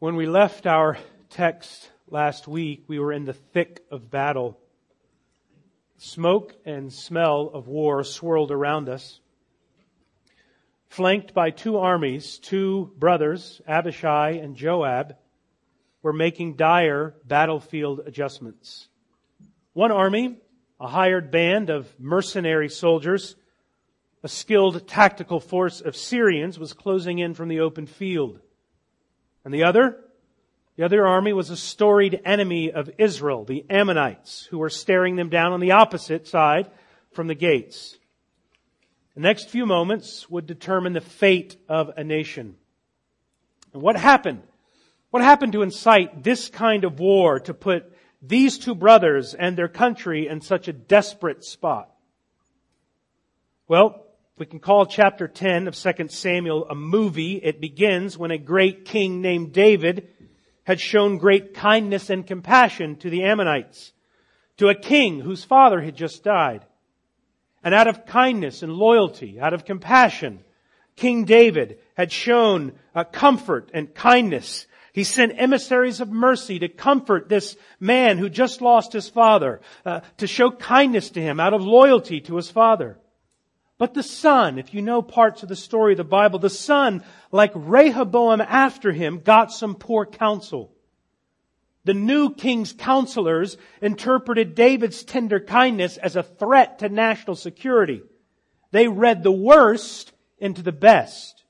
When we left our text last week, we were in the thick of battle. Smoke and smell of war swirled around us. Flanked by two armies, two brothers, Abishai and Joab, were making dire battlefield adjustments. One army, a hired band of mercenary soldiers, a skilled tactical force of Syrians was closing in from the open field. And the other, the other army was a storied enemy of Israel, the Ammonites, who were staring them down on the opposite side from the gates. The next few moments would determine the fate of a nation. And what happened? What happened to incite this kind of war to put these two brothers and their country in such a desperate spot? Well, we can call chapter 10 of 2 Samuel a movie. It begins when a great king named David had shown great kindness and compassion to the Ammonites, to a king whose father had just died. And out of kindness and loyalty, out of compassion, King David had shown uh, comfort and kindness. He sent emissaries of mercy to comfort this man who just lost his father, uh, to show kindness to him out of loyalty to his father. But the son, if you know parts of the story of the Bible, the son, like Rehoboam after him, got some poor counsel. The new king's counselors interpreted David's tender kindness as a threat to national security. They read the worst into the best.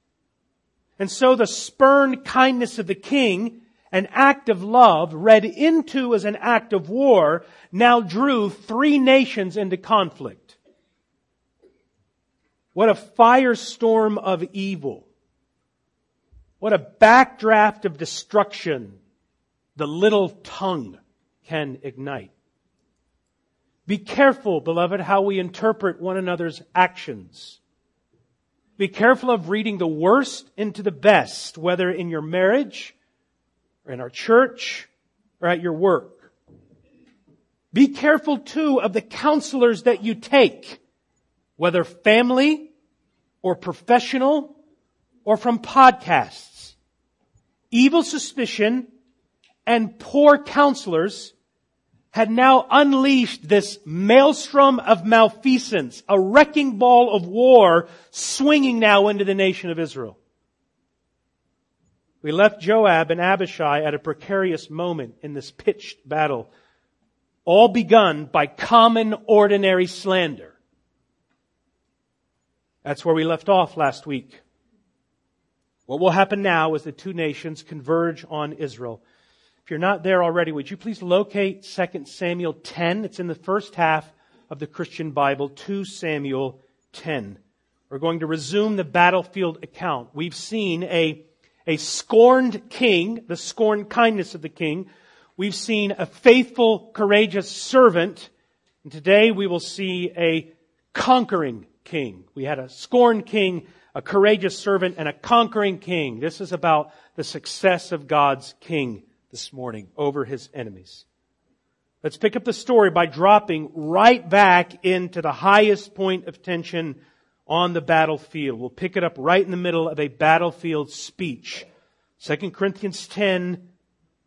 And so the spurned kindness of the king, an act of love read into as an act of war, now drew three nations into conflict. What a firestorm of evil. What a backdraft of destruction the little tongue can ignite. Be careful, beloved, how we interpret one another's actions. Be careful of reading the worst into the best, whether in your marriage, or in our church, or at your work. Be careful too of the counselors that you take whether family or professional or from podcasts. Evil suspicion and poor counselors had now unleashed this maelstrom of malfeasance, a wrecking ball of war swinging now into the nation of Israel. We left Joab and Abishai at a precarious moment in this pitched battle, all begun by common ordinary slander. That's where we left off last week. What will happen now is the two nations converge on Israel? If you're not there already, would you please locate 2 Samuel 10? It's in the first half of the Christian Bible, 2 Samuel 10. We're going to resume the battlefield account. We've seen a, a scorned king, the scorned kindness of the king. We've seen a faithful, courageous servant. And today we will see a conquering king. We had a scorned king, a courageous servant, and a conquering king. This is about the success of God's king this morning over his enemies. Let's pick up the story by dropping right back into the highest point of tension on the battlefield. We'll pick it up right in the middle of a battlefield speech. 2 Corinthians 10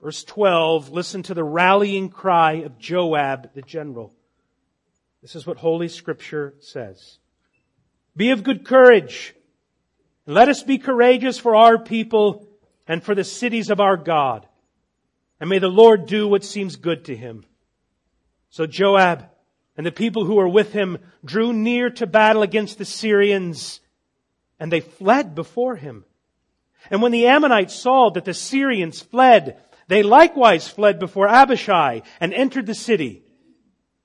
verse 12, listen to the rallying cry of Joab the general. This is what Holy Scripture says. Be of good courage. Let us be courageous for our people and for the cities of our God. And may the Lord do what seems good to him. So Joab and the people who were with him drew near to battle against the Syrians and they fled before him. And when the Ammonites saw that the Syrians fled, they likewise fled before Abishai and entered the city.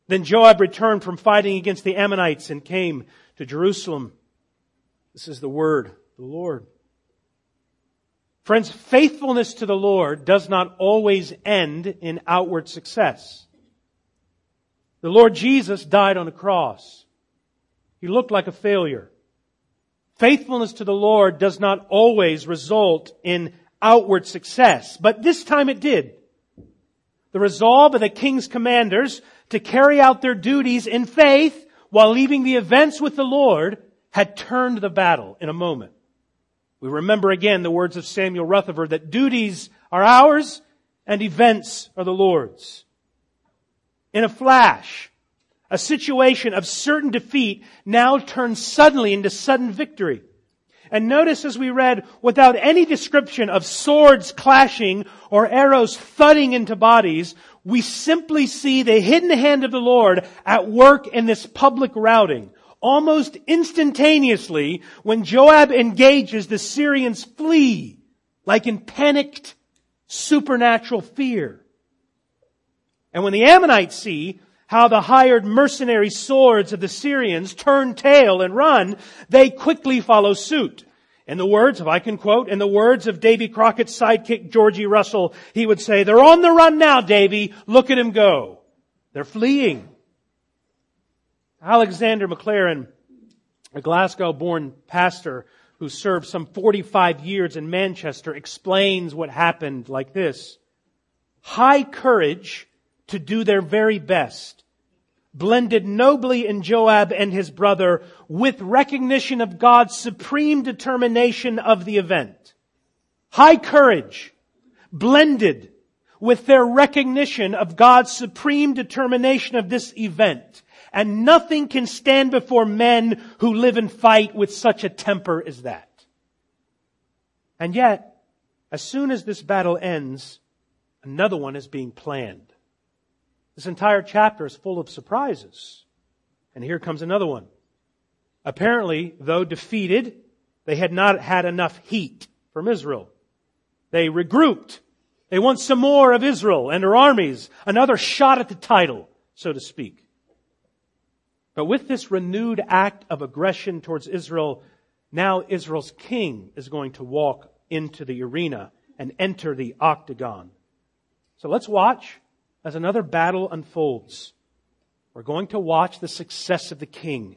Then Joab returned from fighting against the Ammonites and came to Jerusalem. This is the word the Lord. Friends, faithfulness to the Lord does not always end in outward success. The Lord Jesus died on a cross. He looked like a failure. Faithfulness to the Lord does not always result in outward success, but this time it did. The resolve of the king's commanders to carry out their duties in faith while leaving the events with the Lord, had turned the battle in a moment. We remember again the words of Samuel Rutherford that duties are ours and events are the Lord's. In a flash, a situation of certain defeat now turns suddenly into sudden victory. And notice as we read, without any description of swords clashing or arrows thudding into bodies, we simply see the hidden hand of the Lord at work in this public routing. Almost instantaneously, when Joab engages, the Syrians flee, like in panicked supernatural fear. And when the Ammonites see how the hired mercenary swords of the Syrians turn tail and run, they quickly follow suit. In the words, if I can quote, in the words of Davy Crockett's sidekick Georgie Russell, he would say, they're on the run now, Davy. Look at him go. They're fleeing. Alexander Maclaren, a Glasgow born pastor who served some 45 years in Manchester, explains what happened like this. High courage to do their very best blended nobly in Joab and his brother with recognition of God's supreme determination of the event. High courage blended with their recognition of God's supreme determination of this event. And nothing can stand before men who live and fight with such a temper as that. And yet, as soon as this battle ends, another one is being planned. This entire chapter is full of surprises. And here comes another one. Apparently, though defeated, they had not had enough heat from Israel. They regrouped. They want some more of Israel and her armies. Another shot at the title, so to speak. But with this renewed act of aggression towards Israel, now Israel's king is going to walk into the arena and enter the octagon. So let's watch as another battle unfolds. We're going to watch the success of the king.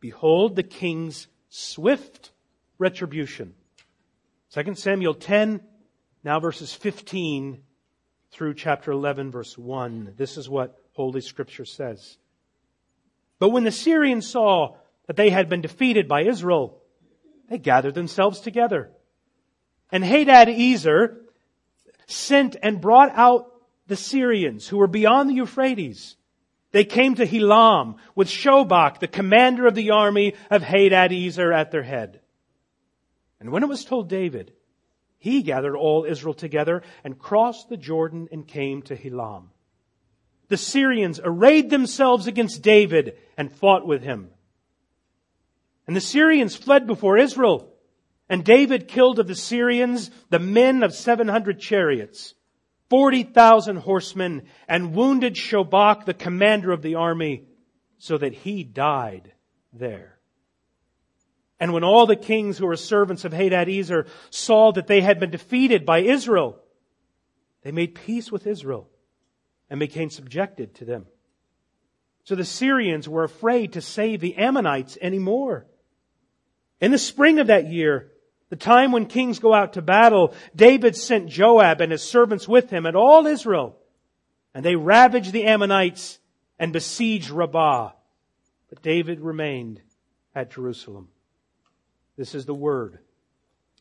Behold the king's swift retribution. 2 Samuel 10, now verses 15 through chapter 11 verse 1. This is what Holy Scripture says. But when the Syrians saw that they had been defeated by Israel, they gathered themselves together. And Hadadezer sent and brought out the Syrians who were beyond the Euphrates. They came to Helam with Shobach, the commander of the army of Hadadezer at their head. And when it was told David, he gathered all Israel together and crossed the Jordan and came to Helam the Syrians arrayed themselves against David and fought with him. And the Syrians fled before Israel. And David killed of the Syrians the men of 700 chariots, 40,000 horsemen, and wounded Shobach, the commander of the army, so that he died there. And when all the kings who were servants of Hadadezer saw that they had been defeated by Israel, they made peace with Israel and became subjected to them. So the Syrians were afraid to save the Ammonites anymore. In the spring of that year, the time when kings go out to battle, David sent Joab and his servants with him and all Israel, and they ravaged the Ammonites and besieged Rabbah. But David remained at Jerusalem. This is the word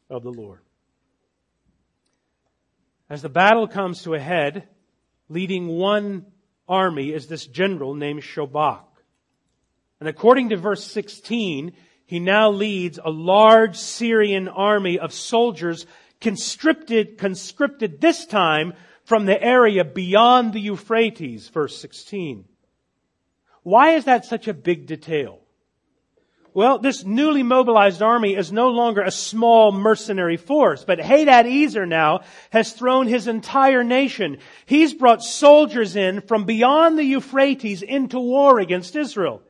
of the Lord. As the battle comes to a head, leading one army is this general named Shobach. And according to verse 16, he now leads a large Syrian army of soldiers conscripted, conscripted this time from the area beyond the Euphrates, verse 16. Why is that such a big detail? Well, this newly mobilized army is no longer a small mercenary force, but Hadadezer now has thrown his entire nation. He's brought soldiers in from beyond the Euphrates into war against Israel.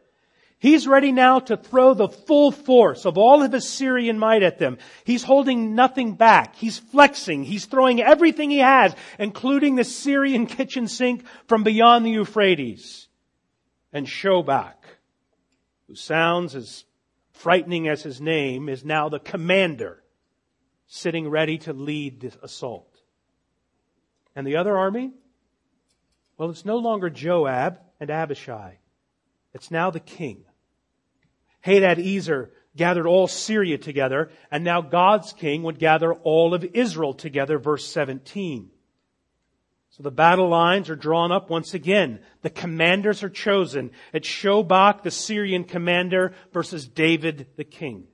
He's ready now to throw the full force of all of his Syrian might at them. He's holding nothing back. He's flexing. He's throwing everything he has, including the Syrian kitchen sink from beyond the Euphrates. And Shobach, who sounds as frightening as his name, is now the commander, sitting ready to lead the assault. And the other army? Well, it's no longer Joab and Abishai. It's now the king. Hadadezer, gathered all Syria together, and now God's king would gather all of Israel together, verse 17. So the battle lines are drawn up once again. The commanders are chosen. It's Shobach, the Syrian commander, versus David, the king.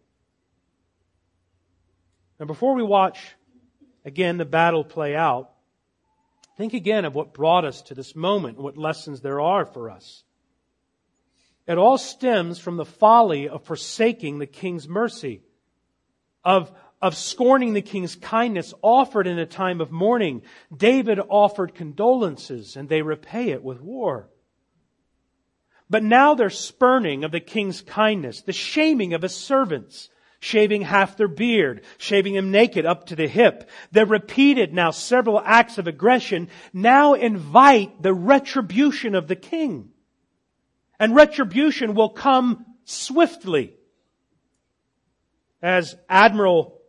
Now before we watch again the battle play out, think again of what brought us to this moment and what lessons there are for us. It all stems from the folly of forsaking the king's mercy, of of scorning the king's kindness offered in a time of mourning. David offered condolences and they repay it with war. But now their spurning of the king's kindness, the shaming of his servants, shaving half their beard, shaving them naked up to the hip, their repeated now several acts of aggression now invite the retribution of the king. And retribution will come swiftly. As Admiral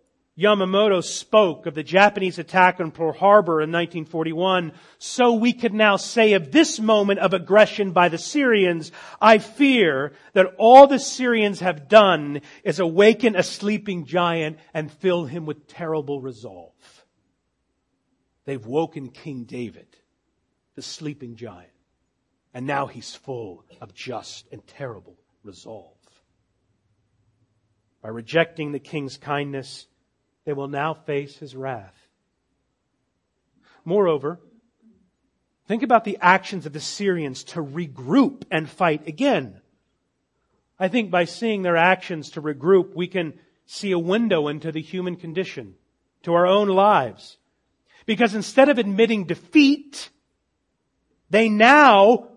Yamamoto spoke of the Japanese attack on Pearl Harbor in 1941, so we could now say of this moment of aggression by the Syrians, I fear that all the Syrians have done is awaken a sleeping giant and fill him with terrible resolve. They've woken King David, the sleeping giant, and now he's full of just and terrible resolve. By rejecting the king's kindness, they will now face his wrath. Moreover, think about the actions of the Syrians to regroup and fight again. I think by seeing their actions to regroup, we can see a window into the human condition, to our own lives. Because instead of admitting defeat, they now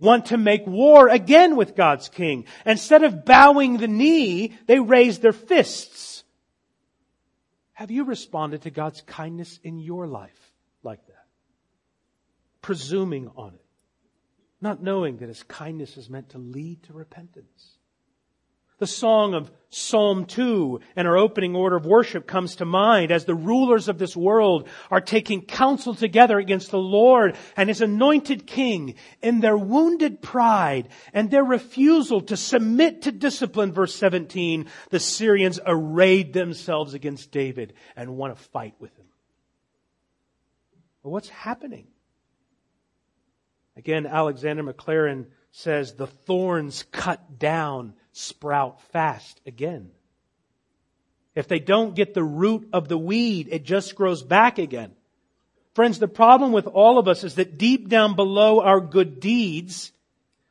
want to make war again with God's king. Instead of bowing the knee, they raise their fists. Have you responded to God's kindness in your life like that? Presuming on it. Not knowing that His kindness is meant to lead to repentance. The song of Psalm 2 and our opening order of worship comes to mind as the rulers of this world are taking counsel together against the Lord and His anointed King in their wounded pride and their refusal to submit to discipline, verse 17, the Syrians arrayed themselves against David and want to fight with him. What's happening? Again, Alexander Maclaren says the thorns cut down sprout fast again. If they don't get the root of the weed, it just grows back again. Friends, the problem with all of us is that deep down below our good deeds,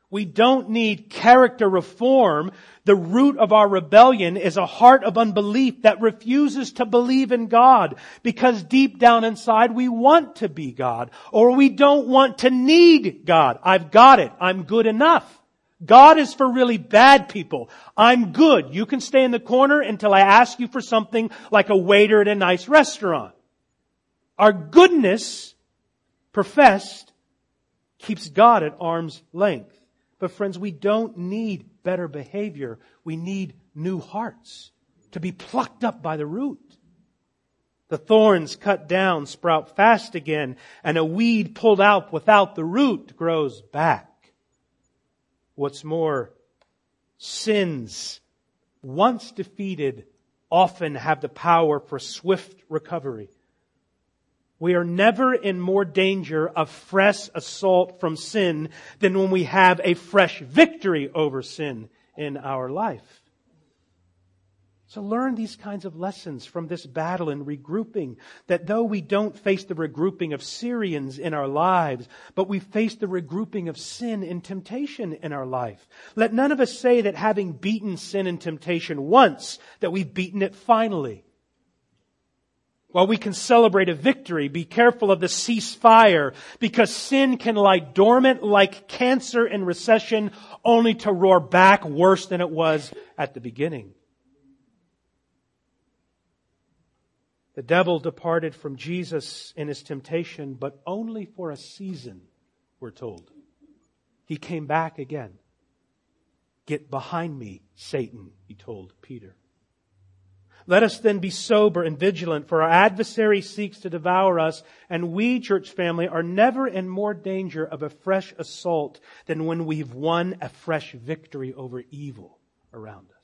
we don't need character reform. The root of our rebellion is a heart of unbelief that refuses to believe in God because deep down inside we want to be God or we don't want to need God. I've got it. I'm good enough. God is for really bad people. I'm good. You can stay in the corner until I ask you for something like a waiter at a nice restaurant. Our goodness professed keeps God at arm's length. But friends, we don't need better behavior. We need new hearts to be plucked up by the root. The thorns cut down sprout fast again, and a weed pulled out without the root grows back. What's more, sins, once defeated, often have the power for swift recovery. We are never in more danger of fresh assault from sin than when we have a fresh victory over sin in our life. So learn these kinds of lessons from this battle and regrouping that though we don't face the regrouping of Syrians in our lives, but we face the regrouping of sin and temptation in our life. Let none of us say that having beaten sin and temptation once, that we've beaten it finally. While we can celebrate a victory, be careful of the ceasefire because sin can lie dormant like cancer and recession only to roar back worse than it was at the beginning. The devil departed from Jesus in his temptation, but only for a season, we're told. He came back again. Get behind me, Satan, he told Peter. Let us then be sober and vigilant, for our adversary seeks to devour us, and we, church family, are never in more danger of a fresh assault than when we've won a fresh victory over evil around us.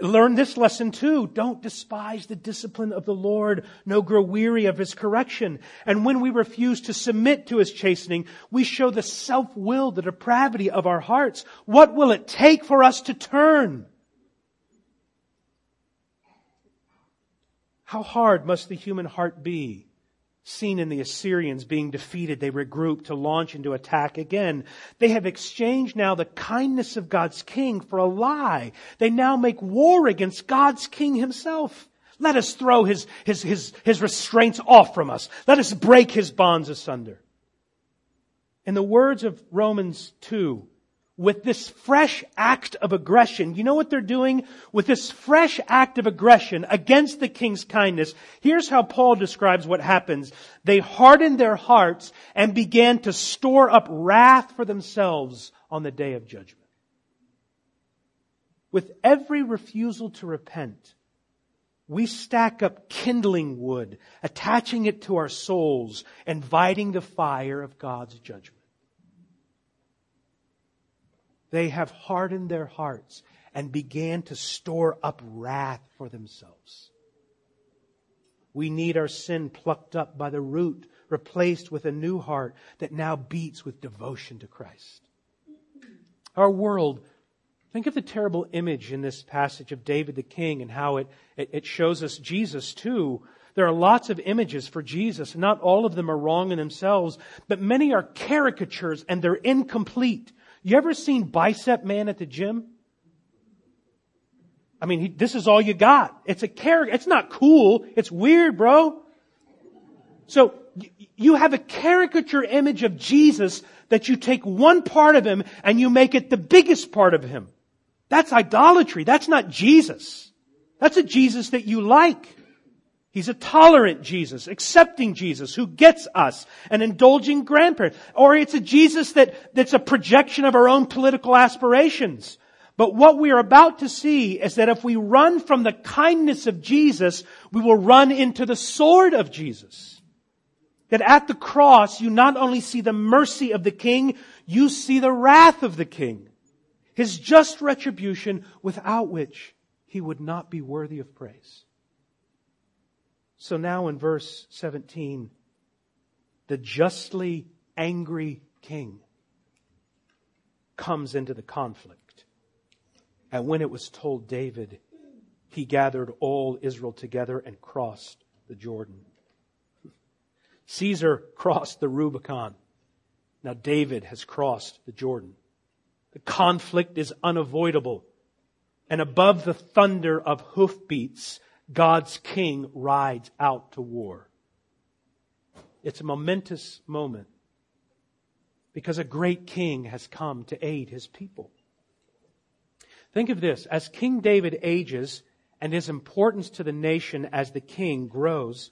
Learn this lesson too. Don't despise the discipline of the Lord, no grow weary of his correction. And when we refuse to submit to his chastening, we show the self-will, the depravity of our hearts. What will it take for us to turn? How hard must the human heart be seen in the Assyrians being defeated, they regroup to launch into attack again. They have exchanged now the kindness of God's king for a lie. They now make war against God's king himself. Let us throw his, his, his, his restraints off from us. Let us break his bonds asunder. In the words of Romans 2, with this fresh act of aggression. You know what they're doing? With this fresh act of aggression against the king's kindness, here's how Paul describes what happens. They hardened their hearts and began to store up wrath for themselves on the day of judgment. With every refusal to repent, we stack up kindling wood, attaching it to our souls, inviting the fire of God's judgment. They have hardened their hearts and began to store up wrath for themselves. We need our sin plucked up by the root, replaced with a new heart that now beats with devotion to Christ. Our world, think of the terrible image in this passage of David the king and how it, it, it shows us Jesus too. There are lots of images for Jesus, and not all of them are wrong in themselves, but many are caricatures and they're incomplete. You ever seen Bicep Man at the gym? I mean, he, this is all you got. It's a character. It's not cool. It's weird, bro. So you have a caricature image of Jesus that you take one part of him and you make it the biggest part of him. That's idolatry. That's not Jesus. That's a Jesus that you like. He's a tolerant Jesus, accepting Jesus who gets us, an indulging grandparent. Or it's a Jesus that, that's a projection of our own political aspirations. But what we are about to see is that if we run from the kindness of Jesus, we will run into the sword of Jesus. That at the cross, you not only see the mercy of the king, you see the wrath of the king. His just retribution without which he would not be worthy of praise. So now in verse 17, the justly angry king comes into the conflict. And when it was told David, he gathered all Israel together and crossed the Jordan. Caesar crossed the Rubicon. Now David has crossed the Jordan. The conflict is unavoidable. And above the thunder of hoofbeats, God's king rides out to war. It's a momentous moment because a great king has come to aid his people. Think of this. As King David ages and his importance to the nation as the king grows,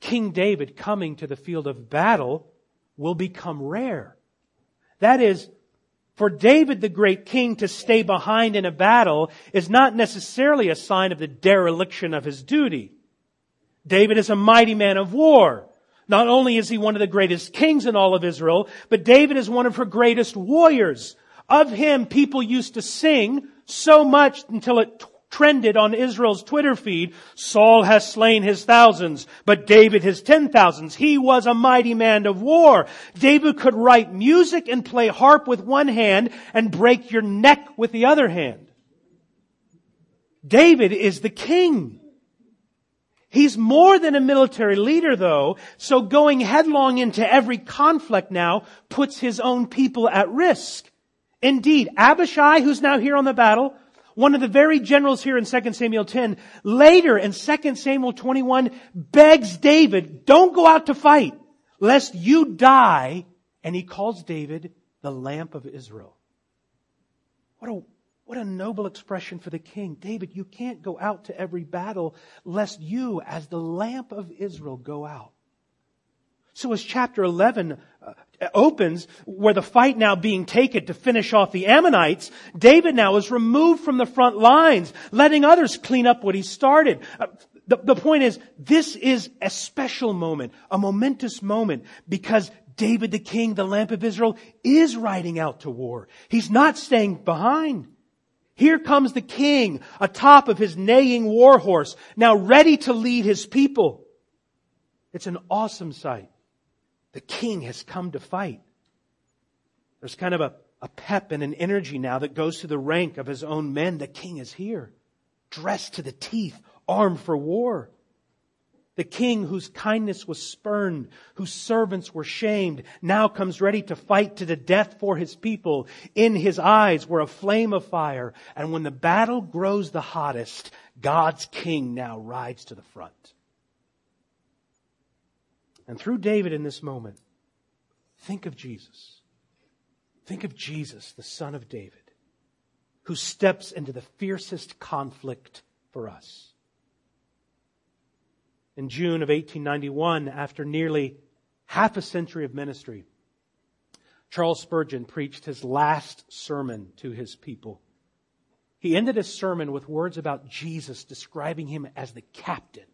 King David coming to the field of battle will become rare. That is, for David, the great king, to stay behind in a battle is not necessarily a sign of the dereliction of his duty. David is a mighty man of war. Not only is he one of the greatest kings in all of Israel, but David is one of her greatest warriors. Of him, people used to sing so much until it trended on Israel's Twitter feed, Saul has slain his thousands, but David his ten thousands. He was a mighty man of war. David could write music and play harp with one hand and break your neck with the other hand. David is the king. He's more than a military leader though, so going headlong into every conflict now puts his own people at risk. Indeed, Abishai, who's now here on the battle, one of the very generals here in 2 Samuel 10, later in 2 Samuel 21, begs David, don't go out to fight, lest you die. And he calls David the lamp of Israel. What a, what a noble expression for the king. David, you can't go out to every battle lest you, as the lamp of Israel, go out. So as chapter 11 uh, opens, where the fight now being taken to finish off the Ammonites, David now is removed from the front lines, letting others clean up what he started. Uh, the, the point is, this is a special moment, a momentous moment, because David the king, the lamp of Israel, is riding out to war. He's not staying behind. Here comes the king atop of his neighing war horse, now ready to lead his people. It's an awesome sight. The king has come to fight. There's kind of a, a pep and an energy now that goes to the rank of his own men. The king is here, dressed to the teeth, armed for war. The king whose kindness was spurned, whose servants were shamed, now comes ready to fight to the death for his people. In his eyes were a flame of fire. And when the battle grows the hottest, God's king now rides to the front. And through David in this moment, think of Jesus. Think of Jesus, the son of David, who steps into the fiercest conflict for us in June of 1891, after nearly half a century of ministry, Charles Spurgeon preached his last sermon to his people. He ended his sermon with words about Jesus, describing him as the captain.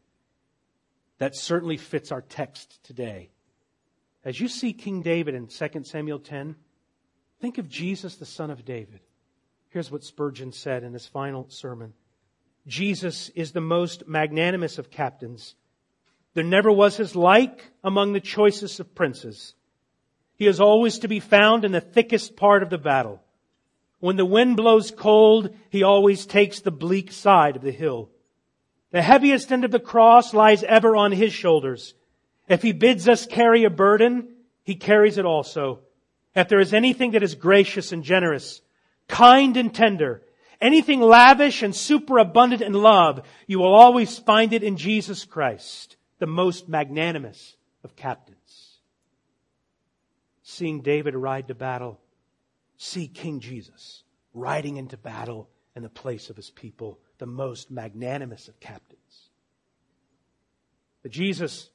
That certainly fits our text today. As you see King David in 2 Samuel 10, think of Jesus, the son of David. Here's what Spurgeon said in his final sermon. Jesus is the most magnanimous of captains there never was his like among the choicest of princes. He is always to be found in the thickest part of the battle. When the wind blows cold, he always takes the bleak side of the hill. The heaviest end of the cross lies ever on his shoulders. If he bids us carry a burden, he carries it also. If there is anything that is gracious and generous, kind and tender, anything lavish and superabundant in love, you will always find it in Jesus Christ the most magnanimous of captains. Seeing David ride to battle, see King Jesus riding into battle in the place of his people, the most magnanimous of captains. But Jesus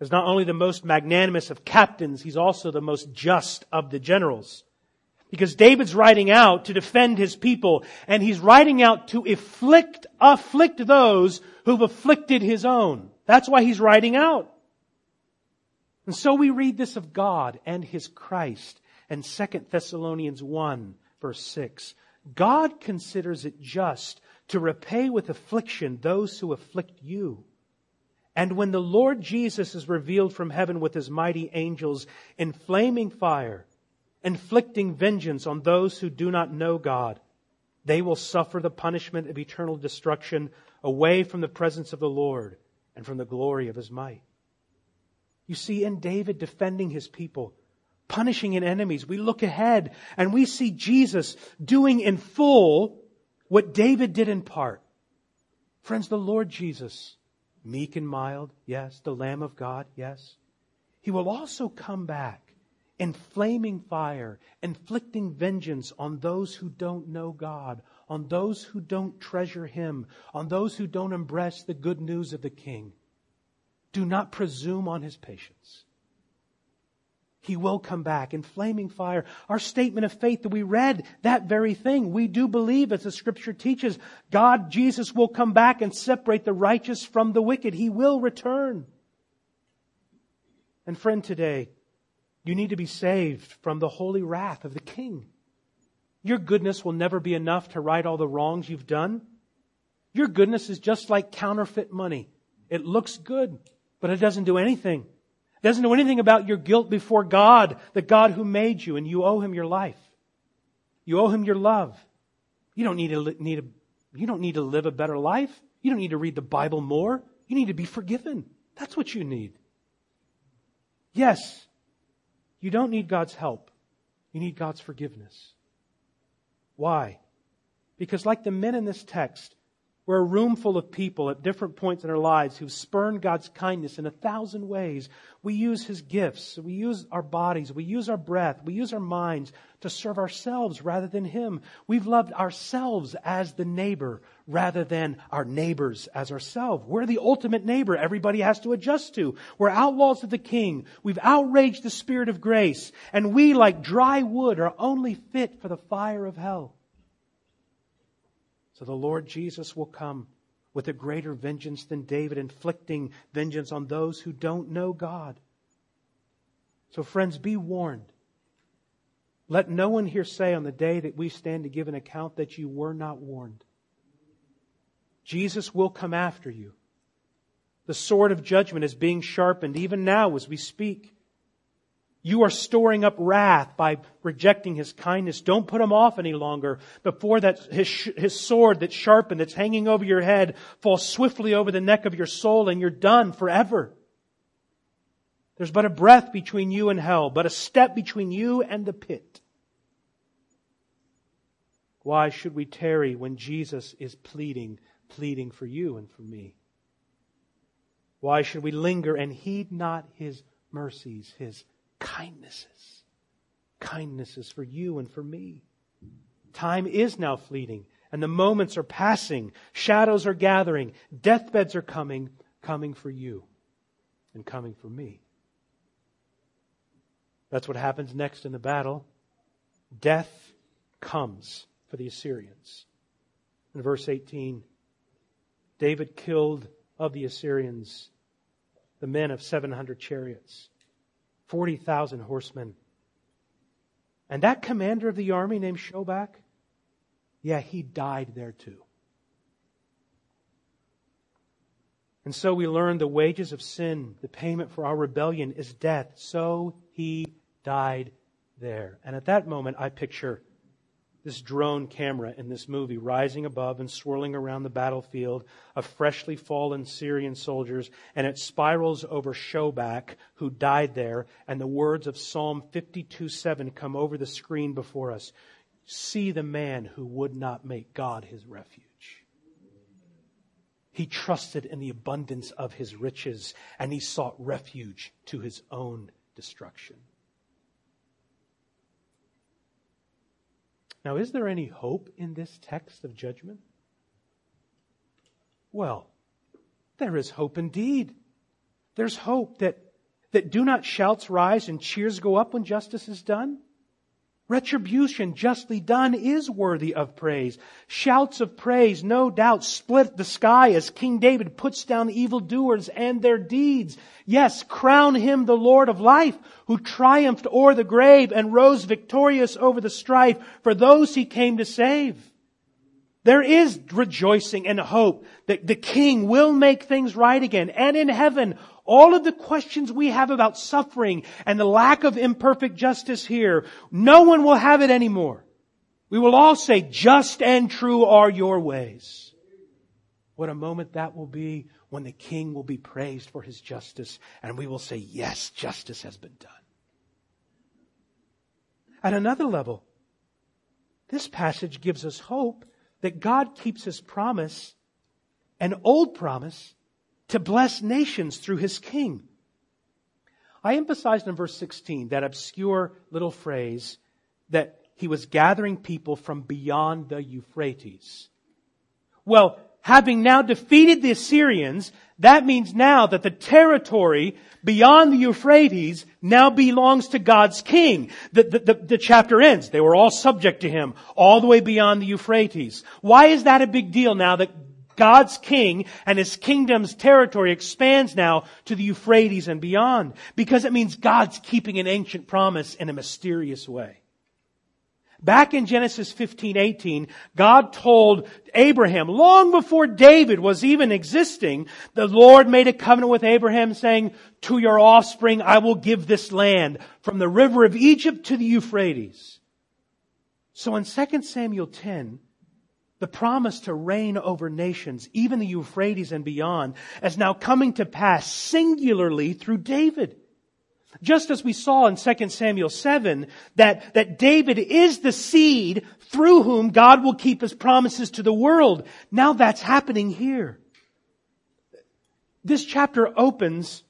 is not only the most magnanimous of captains, he's also the most just of the generals. Because David's riding out to defend his people, and he's riding out to afflict, afflict those who've afflicted his own. That's why he's riding out. And so we read this of God and his Christ in 2 Thessalonians 1 verse 6. God considers it just to repay with affliction those who afflict you. And when the Lord Jesus is revealed from heaven with his mighty angels in flaming fire, inflicting vengeance on those who do not know God, they will suffer the punishment of eternal destruction away from the presence of the Lord and from the glory of his might. You see, in David defending his people, punishing in enemies, we look ahead and we see Jesus doing in full what David did in part. Friends, the Lord Jesus, meek and mild, yes, the Lamb of God, yes. He will also come back in flaming fire, inflicting vengeance on those who don't know God, on those who don't treasure Him, on those who don't embrace the good news of the King. Do not presume on His patience. He will come back in flaming fire. Our statement of faith that we read, that very thing. We do believe, as the scripture teaches, God, Jesus will come back and separate the righteous from the wicked. He will return. And friend, today, you need to be saved from the holy wrath of the King. Your goodness will never be enough to right all the wrongs you've done. Your goodness is just like counterfeit money. It looks good, but it doesn't do anything. Doesn't know anything about your guilt before God, the God who made you, and you owe Him your life. You owe Him your love. You don't need to, need a, you don't need to live a better life. You don't need to read the Bible more. You need to be forgiven. That's what you need. Yes, you don't need God's help. You need God's forgiveness. Why? Because, like the men in this text, we're a room full of people at different points in our lives who've spurned God's kindness in a thousand ways. We use His gifts. We use our bodies. We use our breath. We use our minds to serve ourselves rather than Him. We've loved ourselves as the neighbor rather than our neighbors as ourselves. We're the ultimate neighbor everybody has to adjust to. We're outlaws of the King. We've outraged the Spirit of grace. And we, like dry wood, are only fit for the fire of hell. So the Lord Jesus will come with a greater vengeance than David, inflicting vengeance on those who don't know God. So, friends, be warned. Let no one here say on the day that we stand to give an account that you were not warned. Jesus will come after you. The sword of judgment is being sharpened even now as we speak. You are storing up wrath by rejecting his kindness. Don't put him off any longer before that his, his sword that's sharpened, that's hanging over your head, falls swiftly over the neck of your soul and you're done forever. There's but a breath between you and hell, but a step between you and the pit. Why should we tarry when Jesus is pleading, pleading for you and for me? Why should we linger and heed not his mercies, his kindnesses? Kindnesses for you and for me. Time is now fleeting and the moments are passing. Shadows are gathering. Deathbeds are coming, coming for you and coming for me. That's what happens next in the battle. Death comes for the Assyrians. In verse 18, David killed of the Assyrians the men of 700 chariots, 40,000 horsemen. And that commander of the army named Shobach, yeah, he died there too. And so we learn the wages of sin, the payment for our rebellion is death. So he died there. And at that moment, I picture this drone camera in this movie rising above and swirling around the battlefield of freshly fallen Syrian soldiers, and it spirals over Shobach, who died there, and the words of Psalm 52 7 come over the screen before us. See the man who would not make God his refuge. He trusted in the abundance of his riches, and he sought refuge to his own destruction. Now, is there any hope in this text of judgment? Well, there is hope indeed. There's hope that, that do not shouts rise and cheers go up when justice is done. Retribution justly done is worthy of praise. Shouts of praise, no doubt, split the sky as King David puts down evildoers and their deeds. Yes, crown him the Lord of life, who triumphed o'er the grave and rose victorious over the strife for those he came to save. There is rejoicing and hope that the King will make things right again. And in heaven, all of the questions we have about suffering and the lack of imperfect justice here, no one will have it anymore. We will all say, just and true are your ways. What a moment that will be when the king will be praised for his justice and we will say, yes, justice has been done. At another level, this passage gives us hope that God keeps his promise, an old promise, to bless nations through his king. I emphasized in verse 16 that obscure little phrase that he was gathering people from beyond the Euphrates. Well, having now defeated the Assyrians, that means now that the territory beyond the Euphrates now belongs to God's king. The, the, the, the, chapter ends. They were all subject to him all the way beyond the Euphrates. Why is that a big deal now that God's king and his kingdom's territory expands now to the Euphrates and beyond because it means God's keeping an ancient promise in a mysterious way. Back in Genesis 15, 18, God told Abraham, long before David was even existing, the Lord made a covenant with Abraham saying, to your offspring I will give this land from the river of Egypt to the Euphrates. So in 2 Samuel 10, the promise to reign over nations, even the Euphrates and beyond, is now coming to pass singularly through David. Just as we saw in 2 Samuel 7, that, that David is the seed through whom God will keep his promises to the world. Now that's happening here. This chapter opens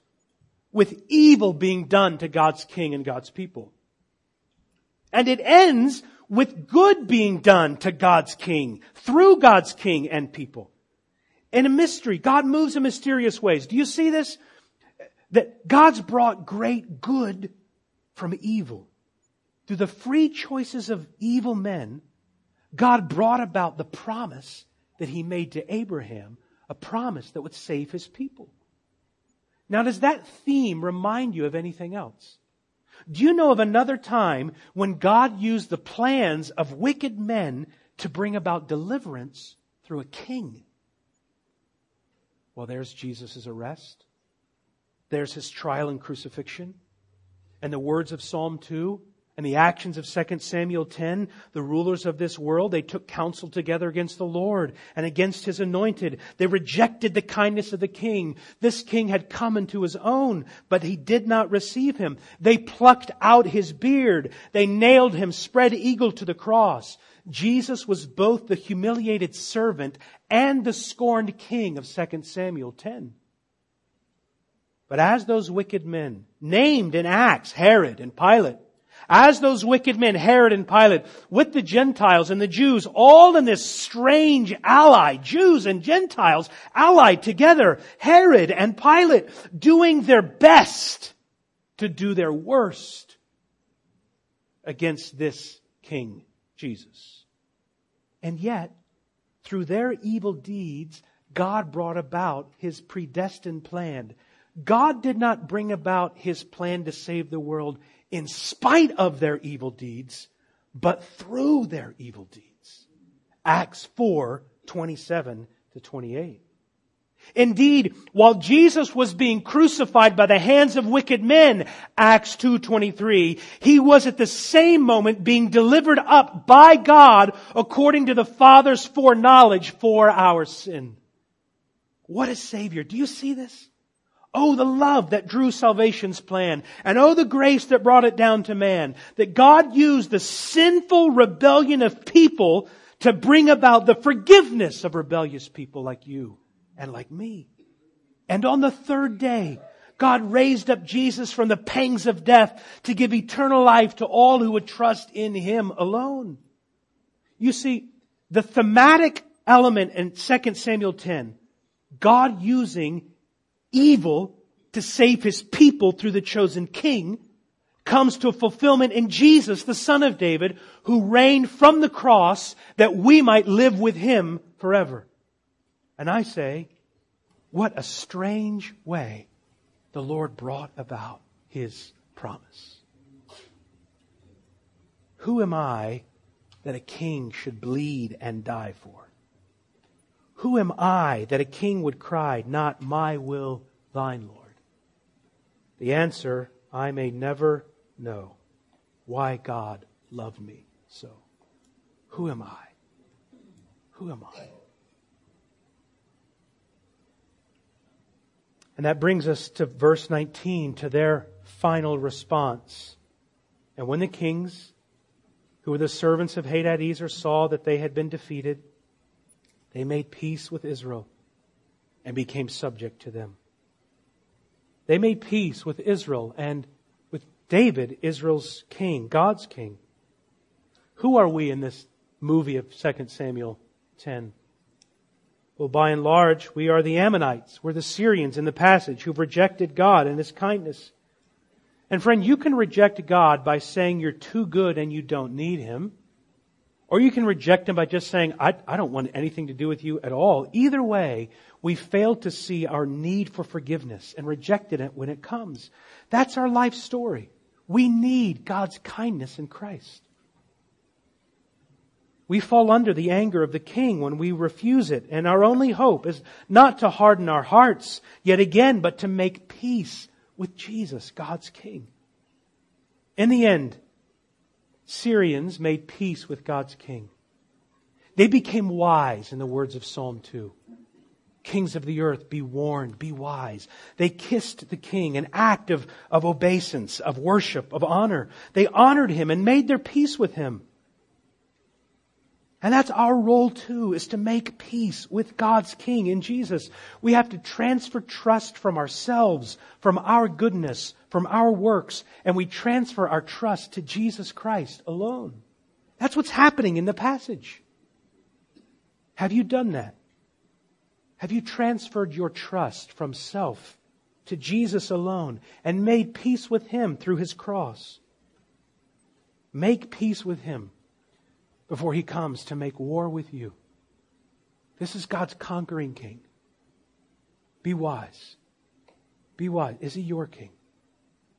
with evil being done to God's king and God's people. And it ends with good being done to God's king, through God's king and people. In a mystery, God moves in mysterious ways. Do you see this? That God's brought great good from evil. Through the free choices of evil men, God brought about the promise that he made to Abraham, a promise that would save his people. Now, does that theme remind you of anything else? Do you know of another time when God used the plans of wicked men to bring about deliverance through a king? Well, there's Jesus' arrest. There's his trial and crucifixion. And the words of Psalm 2 and the actions of 2 Samuel 10, the rulers of this world, they took counsel together against the Lord and against his anointed. They rejected the kindness of the king. This king had come into his own, but he did not receive him. They plucked out his beard. They nailed him spread eagle to the cross. Jesus was both the humiliated servant and the scorned king of 2 Samuel 10. But as those wicked men, named in Acts, Herod and Pilate, as those wicked men, Herod and Pilate, with the Gentiles and the Jews, all in this strange ally, Jews and Gentiles allied together, Herod and Pilate doing their best to do their worst against this King Jesus. And yet, through their evil deeds, God brought about His predestined plan. God did not bring about His plan to save the world in spite of their evil deeds, but through their evil deeds. Acts 4, 27 to 28. Indeed, while Jesus was being crucified by the hands of wicked men, Acts 2.23, he was at the same moment being delivered up by God according to the Father's foreknowledge for our sin. What a Savior. Do you see this? Oh, the love that drew salvation's plan. And oh, the grace that brought it down to man. That God used the sinful rebellion of people to bring about the forgiveness of rebellious people like you and like me. And on the third day, God raised up Jesus from the pangs of death to give eternal life to all who would trust in Him alone. You see, the thematic element in 2 Samuel 10, God using evil to save his people through the chosen king comes to a fulfillment in Jesus, the son of David, who reigned from the cross that we might live with him forever. And I say, what a strange way the Lord brought about his promise. Who am I that a king should bleed and die for? Who am I that a king would cry, Not my will, thine, Lord? The answer, I may never know why God loved me so. Who am I? Who am I? And that brings us to verse 19, to their final response. And when the kings, who were the servants of Hadadezer, saw that they had been defeated, they made peace with Israel and became subject to them. They made peace with Israel and with David, Israel's king, God's king. Who are we in this movie of 2 Samuel 10? Well, by and large, we are the Ammonites. We're the Syrians in the passage who've rejected God and His kindness. And friend, you can reject God by saying you're too good and you don't need Him. Or you can reject him by just saying, I, I don't want anything to do with you at all. Either way, we fail to see our need for forgiveness and rejected it when it comes. That's our life story. We need God's kindness in Christ. We fall under the anger of the king when we refuse it, and our only hope is not to harden our hearts yet again, but to make peace with Jesus, God's king. In the end, Syrians made peace with God's king. They became wise in the words of Psalm 2. Kings of the earth, be warned, be wise. They kissed the king, an act of, of obeisance, of worship, of honor. They honored him and made their peace with him. And that's our role too, is to make peace with God's King in Jesus. We have to transfer trust from ourselves, from our goodness, from our works, and we transfer our trust to Jesus Christ alone. That's what's happening in the passage. Have you done that? Have you transferred your trust from self to Jesus alone and made peace with Him through His cross? Make peace with Him before he comes to make war with you. This is God's conquering king. Be wise. Be wise. Is he your king?